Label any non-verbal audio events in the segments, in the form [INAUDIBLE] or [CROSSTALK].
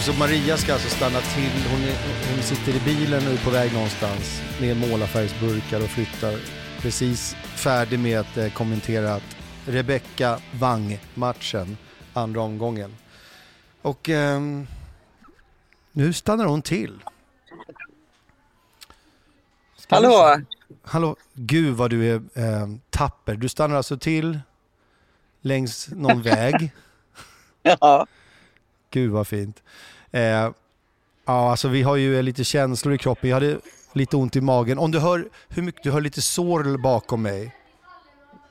Josef Maria ska alltså stanna till. Hon, är, hon sitter i bilen och är på väg någonstans med målarfärgsburkar och flyttar. Precis färdig med att eh, kommentera att Rebecka Wang-matchen, andra omgången. Och eh, nu stannar hon till. Ska vi Hallå! se. Hallå, gud vad du är eh, tapper. Du stannar alltså till längs någon [LAUGHS] väg. Ja. Gud vad fint. Eh, ja, alltså vi har ju lite känslor i kroppen. Jag hade lite ont i magen. Om du hör hur mycket, du hör lite sorl bakom mig.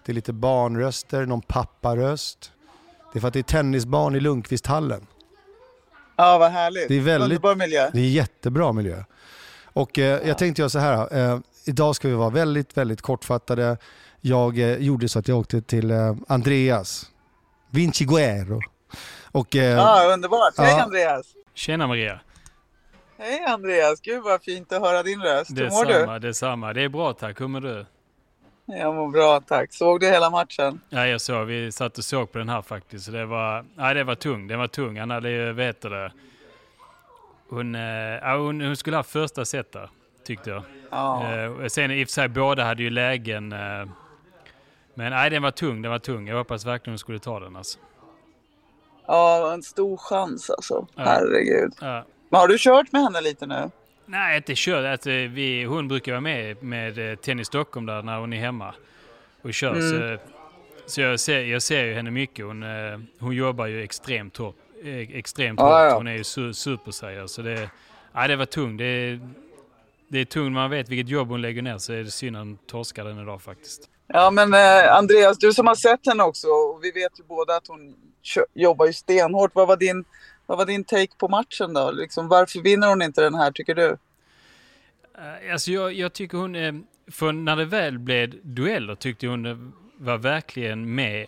Det är lite barnröster, någon papparöst. Det är för att det är tennisbarn i Lundqvisthallen. ja, vad härligt. Det är väldigt- Underbar miljö. Det är jättebra miljö. Och eh, jag tänkte göra så här. Eh, idag ska vi vara väldigt, väldigt kortfattade. Jag eh, gjorde så att jag åkte till eh, Andreas Vinci Guerro. Och, eh, Ja, underbart. Hej Ja. Andreas! Tjena Maria. Hej Andreas! Gud vad fint att höra din röst. Hur mår du? Detsamma. Det är bra tack. Hur mår du? Jag mår bra tack. Såg du hela matchen? Ja, jag såg. Vi satt och såg på den här faktiskt. Det var, nej, det var tung. Den var tung. Han hade ju, vet det. Hon, eh, ja, hon, hon skulle ha första set där, tyckte jag. Ja. Eh, sen i och för sig, båda hade ju lägen. Eh, men nej, den var tung. Den var tung. Jag hoppas verkligen hon skulle ta den alltså. Ja, en stor chans alltså. Ja. Herregud. Ja. Men har du kört med henne lite nu? Nej, inte kört. Alltså, vi, hon brukar vara med med eh, Tennis Stockholm där när hon är hemma och kör. Mm. Så, så jag, ser, jag ser ju henne mycket. Hon, eh, hon jobbar ju extremt hårt. eh, Extremt Ja, hårt. Hon är ju su, superseriös. Så det, ja, det var tungt. Det, är- det är tungt man vet vilket jobb hon lägger ner så är det synd att hon torskar den idag faktiskt. Ja, men eh, Andreas, du som har sett henne också, och vi vet ju båda att hon jobbar ju stenhårt. Vad var din, vad var din take på matchen då? Liksom, varför vinner hon inte den här, tycker du? Eh, Alltså jag, jag tycker hon, för när det väl blev dueller tyckte hon var verkligen med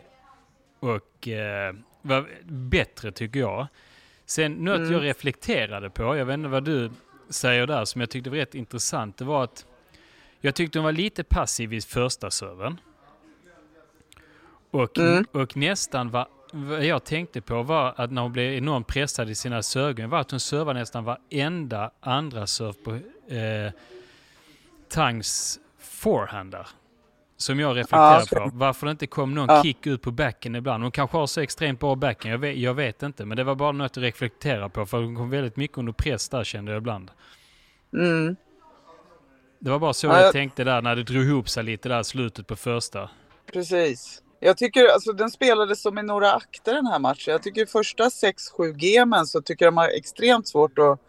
och eh, var bättre tycker jag. Sen något Mm. jag reflekterade på, jag vet inte vad du säger där, som jag tyckte var rätt intressant, det var att jag tyckte hon var lite passiv i första serven. Och, Mm. och nästan vad, vad jag tänkte på var att när hon blev enormt pressad i sina servgångar var att hon servade nästan varenda andra serv på eh, Tangs forehandar. Som jag reflekterar så- på. Varför det inte kom någon Ja. kick ut på backen ibland. Hon kanske har så extremt bra backen, jag vet, jag vet inte. Men det var bara något att reflektera på. För hon kom väldigt mycket under press där kände jag ibland. Mm. Det var bara så Ja, jag jag- tänkte där när det drog ihop sig lite där slutet på första. Precis. Jag tycker alltså den spelades som i några akter den här matchen. Jag tycker första 6-7 gamen så tycker jag de har extremt svårt att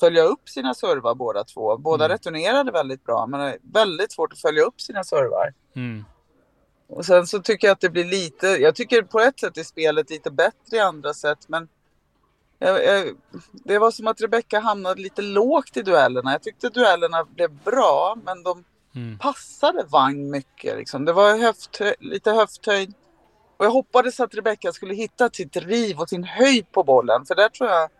följa upp sina servar båda två. Båda Mm. returnerade väldigt bra men det är väldigt svårt att följa upp sina servar. Mm. Och sen så tycker jag att det blir lite, jag tycker på ett sätt är spelet lite bättre i andra sätt men jag, jag, det var som att Rebecca hamnade lite lågt i duellerna. Jag tyckte duellerna blev bra men de Mm. passade Wang mycket. Liksom. Det var höfthö- lite höfthöjd. Och jag hoppades att Rebecca skulle hitta sitt driv och sin höjd på bollen. För där tror jag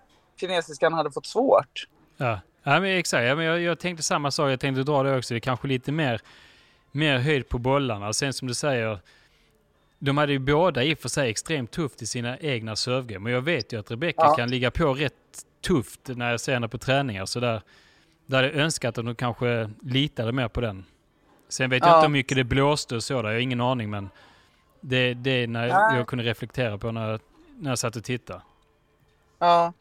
kinesiskan hade fått svårt. Ja, ja men exakt. Ja, men jag, jag tänkte samma sak. Jag tänkte dra det också. Det är kanske lite mer, mer höjd på bollarna. Sen som du säger, de hade ju båda i och för sig extremt tufft i sina egna servegame. Men jag vet ju att Rebecca Ja. kan ligga på rätt tufft när jag ser henne på träningar. Så där, där hade jag önskat att de kanske litade mer på den. Sen vet jag Ja. inte hur mycket det blåste och så där. Jag har ingen aning. Men det, det är när Nej. jag kunde reflektera på när, när jag satt och tittade. Ja.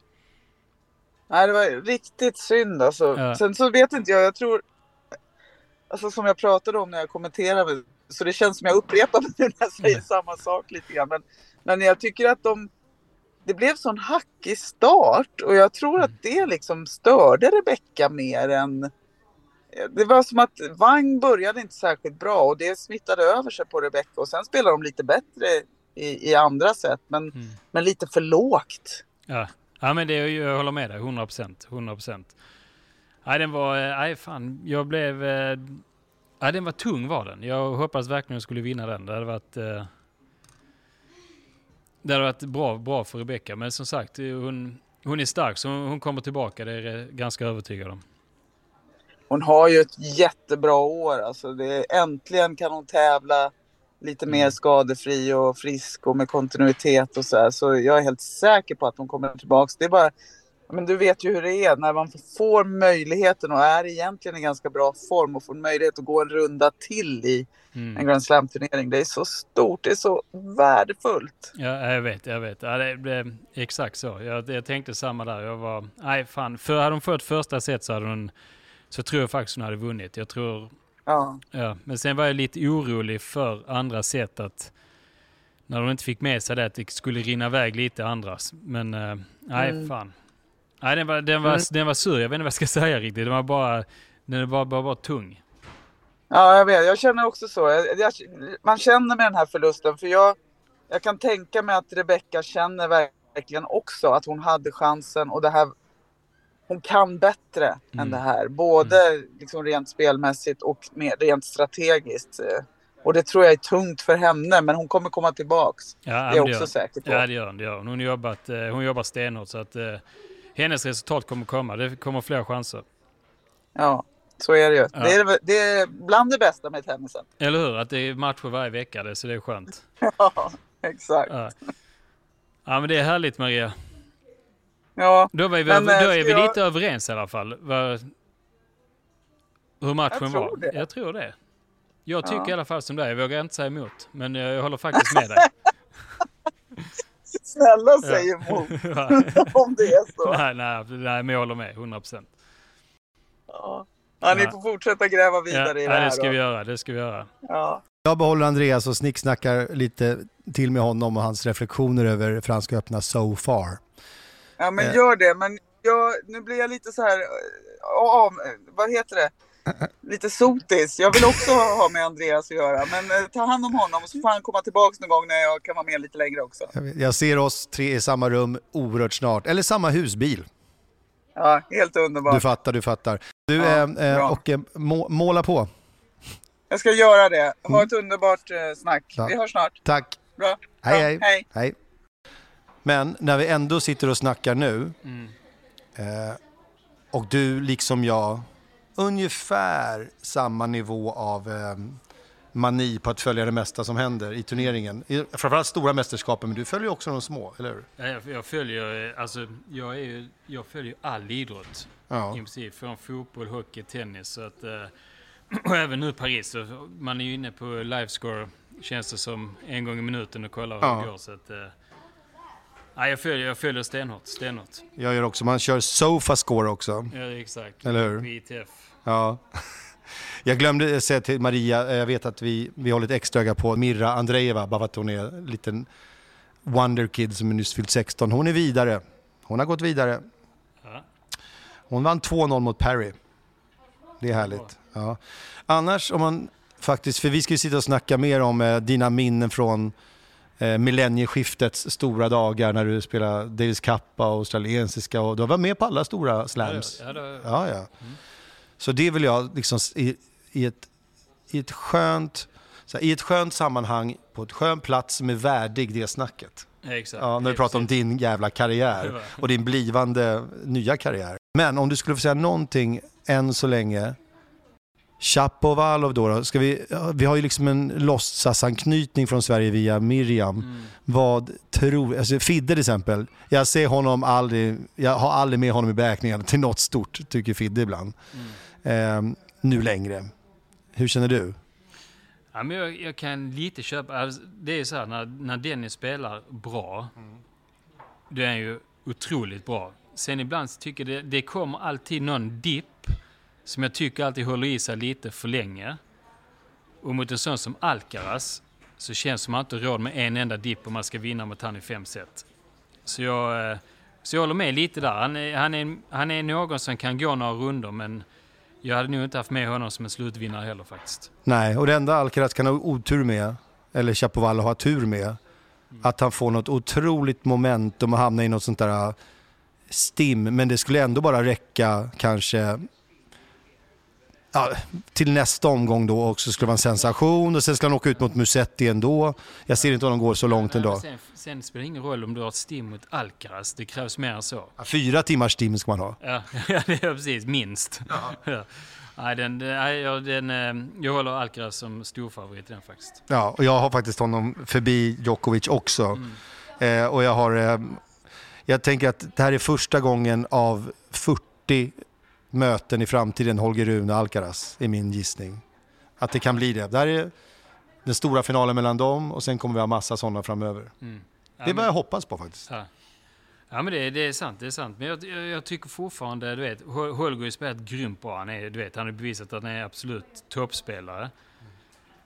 Nej, det var riktigt synd alltså. Ja. Sen så vet inte jag, jag tror... Alltså som jag pratade om när jag kommenterade. Så det känns som jag upprepar mig nu när jag säger Mm. samma sak lite grann. Men, men jag tycker att de... Det blev sån hackig start och jag tror Mm. att det liksom störde Rebecca mer än... Det var som att Wang började inte särskilt bra och det smittade över sig på Rebecca och sen spelade de lite bättre i, i andra sätt men, Mm. men lite för lågt. Ja, ja men det, jag håller med dig. 100 procent. 100 procent. Nej, den var... eh, Nej, fan. Jag blev... Nej, den var tung var den. Jag hoppas verkligen jag skulle vinna den. Det hade varit... eh, Det hade varit bra, bra för Rebecca. Men som sagt, eh, hon, hon är stark så hon kommer tillbaka. Det är jag ganska övertygad om. Hon har ju ett jättebra år. Alltså det, äntligen kan hon tävla lite Mm. mer skadefri och frisk och med kontinuitet och så här. Så jag är helt säker på att hon kommer tillbaka. Det är bara men du vet ju hur det är när man får möjligheten och är egentligen i ganska bra form och får möjlighet att gå en runda till i Mm. en Grand Slam-turnering. Det är så stort, det är så värdefullt. Ja, jag vet, jag vet. Ja, det blev exakt så. Jag, jag tänkte samma där. Jag var, nej fan, för hade hon fått första set så hade hon, så tror jag faktiskt hon hade vunnit. Jag tror, Ja, ja. Men sen var jag lite orolig för andra set att när hon inte fick med sig det att det skulle rinna iväg lite andras. Men eh, nej, Mm. fan. Nej, den var, den, var, Mm. den var sur. Jag vet inte vad jag ska [LAUGHS] säga riktigt. Den var bara, den var bara, bara tung. ja jag vet. Jag känner också så. Jag, jag, man känner med den här förlusten för jag, jag kan tänka mig att Rebecca känner verkligen också att hon hade chansen och det här hon kan bättre Mm. än det här. Både liksom rent spelmässigt och mer rent strategiskt. Eh, Och det tror jag är tungt för henne, men hon kommer komma tillbaks. Ja, Det är jag också gör- säker på. Ja, det gör hon. Det gör hon. Jobbat, eh, hon jobbar stenhårt så att eh, hennes resultat kommer komma. Det kommer fler chanser. Ja, så är det ju. Ja. Det, är, det är bland det bästa med tennisen. Eller hur? Att det är matcher varje vecka, det, så det är skönt. [LAUGHS] Ja, exakt. Ja. ja, men det är härligt Maria. Ja, Då, var vi, Men, då eh, är vi ska jag- lite överens i alla fall. Vad, hur matchen var. det. Jag tror det. Jag tycker Ja. i alla fall som dig. Jag vågar inte säga emot. Men jag, jag håller faktiskt med dig. [LAUGHS] snälla Ja. säg emot [LAUGHS] Ja. [LAUGHS] om det är så. nej, nej, nej, men jag håller med. 100 procent. Ja. Ja, ni Ja. får fortsätta gräva Ja, vidare i det ja, här. det ska då. vi göra. Det ska vi göra. Ja. Jag behåller Andreas och snicksnackar lite till med honom och hans reflektioner över Franska öppna so far. ja, men Eh. gör det. Men jag, nu blir jag lite så här, ja, av, vad heter det? Lite sotis. Jag vill också ha med Andreas att göra. Men eh, ta hand om honom så får han komma tillbaka någon gång när jag kan vara med lite längre också. Jag vet- Jag ser oss tre i samma rum oerhört snart, eller samma husbil. Ja, helt Du underbart. fattar, du fattar. Du, Ja, eh, eh, och eh, må, måla på. Jag ska göra det. Ha ett underbart eh, snack. Ja. Vi hörs snart. Tack. Bra. Hej, Bra. hej. hej. Hej. Men när vi ändå sitter och snackar nu Mm. eh, och du liksom jag, ungefär samma nivå av eh, mani på att följa det mesta som händer i turneringen. I, framförallt stora mästerskapen, men du följer också de små, eller hur? Ja, Jag, jag följer, eh, alltså, jag, är jag följer all idrott. Ja. I princip, från fotboll, hockey, tennis. Så att, eh, [CLEARS THROAT] och även nu Paris. Så man är ju inne på livescore, känns det som, en gång i minuten och kollar hur Ja. det går. Så att, eh, nej, jag, följer, jag följer stenhårt. stenhårt. Jag gör också, man kör Sofascore också. Ja, exakt. Eller hur? På ITF. Ja. [LAUGHS] Jag glömde säga till Maria, eh, jag vet att vi, vi håller ett extra öga på Mirra Andreeva, bara för att hon är en liten wonderkid som är nyss fyllt 16. Hon är vidare. Hon har gått vidare. Ja. Hon vann 2-0 mot Perry. Det är härligt. Ja. Annars om man faktiskt, för vi ska ju sitta och snacka mer om eh, dina minnen från eh, millennieskiftets stora dagar när du spelade Davis Cup och australiensiska och du var med på alla stora slams. Ja, det, Ja, ja. Så det vill jag liksom i, i, ett, i, ett skönt, här, i ett skönt sammanhang på ett skön plats som är värdig det snacket. ja, exakt. Ja, när du pratar om din jävla karriär och din blivande nya karriär. Men om du skulle få säga någonting än så länge. Chapovalov då, då ska vi, vi har ju liksom en låtsasanknytning från Sverige via Miriam. Mm. Vad tror, alltså Fidde till exempel, jag ser honom aldrig, jag har aldrig med honom i beräkningen till något stort, tycker Fidde ibland. Mm. Ehm, nu längre. Hur känner du? Ja, men jag, jag kan lite köpa... Alltså, det är så här, när, när Dennis spelar bra, då är han ju otroligt bra. Sen ibland tycker jag det, det kommer alltid någon dipp som jag tycker alltid håller i sig lite för länge. Och mot en sån som Alcaraz så känns det som att man inte har råd med en enda dipp om man ska vinna mot han i fem set. Så jag, eh, så jag håller med lite där. Han är, han, är, han är någon som kan gå några runder men jag hade nog inte haft med honom som en slutvinnare heller faktiskt. Nej, och det enda Alcaraz kan ha otur med, eller Chapovalov har tur med, att han får något otroligt momentum och hamnar i något sånt där eh, stim. Men det skulle ändå bara räcka kanske ja, till nästa omgång då och så skulle det vara en sensation och sen skulle han åka ut mot Musetti ändå. Jag ser inte om de går så långt ändå. Sen, sen spelar det ingen roll om du har ett stim mot Alcaraz. Det krävs mer än så. Ja, Fyra timmars stim ska man ha. Ja, [LAUGHS] ja det är precis. Minst. Ja. Nej, den, jag, den, eh, jag håller Alcaraz som storfavorit i den faktiskt. Ja, och jag har faktiskt honom förbi Djokovic också. Mm. Eh, och jag har, eh, Jag tänker att det här är första gången av 40 möten i framtiden Holger Rune Alcaraz, är min gissning. Att det kan bli det. Det här är den stora finalen mellan dem och sen kommer vi ha massa sådana framöver. Mm. Ja, Det är vad jag hoppas på faktiskt. Ja. Ja men det, det är sant, det är sant. Men jag, jag, jag tycker fortfarande, du vet, Hol- Holger har spelat grymt bra. Han, är, du vet, han har bevisat att han är absolut toppspelare.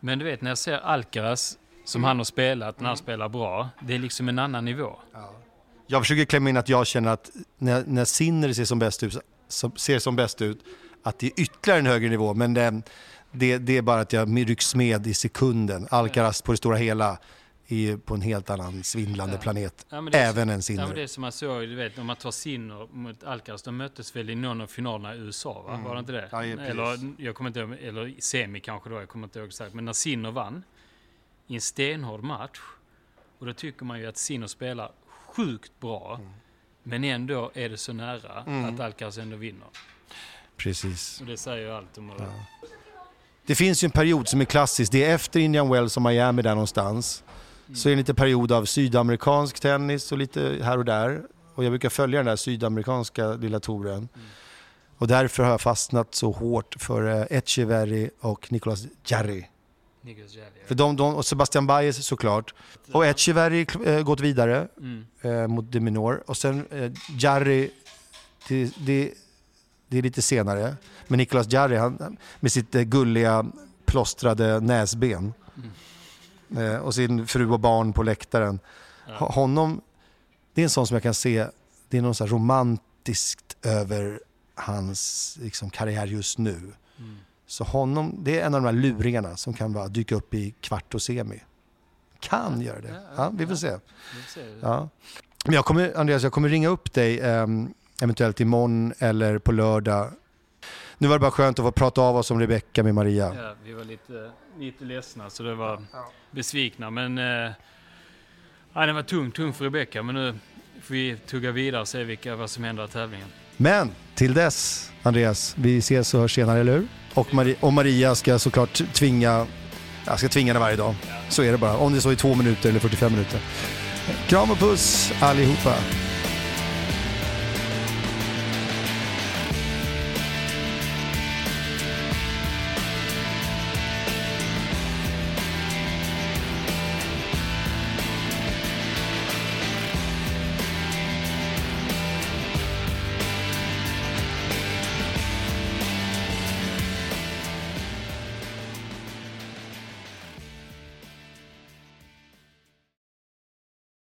Men du vet, när jag ser Alcaraz, som han har spelat, när han spelar bra, det är liksom en annan nivå. Jag försöker klämma in att jag känner att när, när Sinner ser som bäst ut, som, ser som bäst ut, att det är ytterligare en högre nivå. Men det, det, det är bara att jag rycks med i sekunden. Alcaraz på det stora hela är på en helt annan svindlande Ja. planet. Ja, Även en Ja, Sinner. men det är som man såg, du vet, om man tar Sinner mot Alcaraz, de möttes väl i någon av finalerna i USA, va? Var det inte det? Mm. Ja, ja, eller, jag kommer inte ihåg, eller semi kanske då, jag kommer inte ihåg exakt. Men när Sinner vann i en stenhård match, och då tycker man ju att Sinner spelar sjukt bra, Mm. Men ändå är det så nära att Alcaraz ändå vinner. Precis. Och det säger ju allt om... Ja. Det finns ju en period som är klassisk. Det är efter Indian Wells och Miami där någonstans. Så är det lite period av sydamerikansk tennis och lite här och där. Och jag brukar följa den där sydamerikanska lilla touren. Och därför har jag fastnat så hårt för eh, Echeverry och Nicolas Jarry. Niklas Järvi. För de, de, och Sebastian Baez såklart. Och Echeverry äh, gått vidare Mm. eh, mot de Minor. Och sen eh, Jarry, det, det, det är lite senare. Men Nicolas Jarry, han, med sitt eh, gulliga plåstrade näsben. Eh, och sin fru och barn på läktaren. Ha- Honom, det är en sån som jag kan se, det är något romantiskt över hans liksom, karriär just nu. Mm. Så honom, det är en av de här luringarna som kan bara dyka upp i kvart och semi. Kan göra det. Ja, vi får se. Vi får se. Ja. Men jag kommer, Andreas, jag kommer ringa upp dig ehm, eventuellt imorgon eller på lördag. Nu var det bara skönt att få prata av oss om Rebecca med Maria. Ja, vi var lite, lite ledsna, så det var besvikna. Men eh, ja, det var tung, tung för Rebecca. Men nu får vi tugga vidare och se vilka, vad som händer i tävlingen. Men till dess, Andreas, vi ses och hörs senare, eller hur? Och, Mari- och Maria ska såklart tvinga, jag ska tvinga henne varje dag. Så är det bara. Om det är så i två minuter eller 45 minuter. Kram och puss allihopa.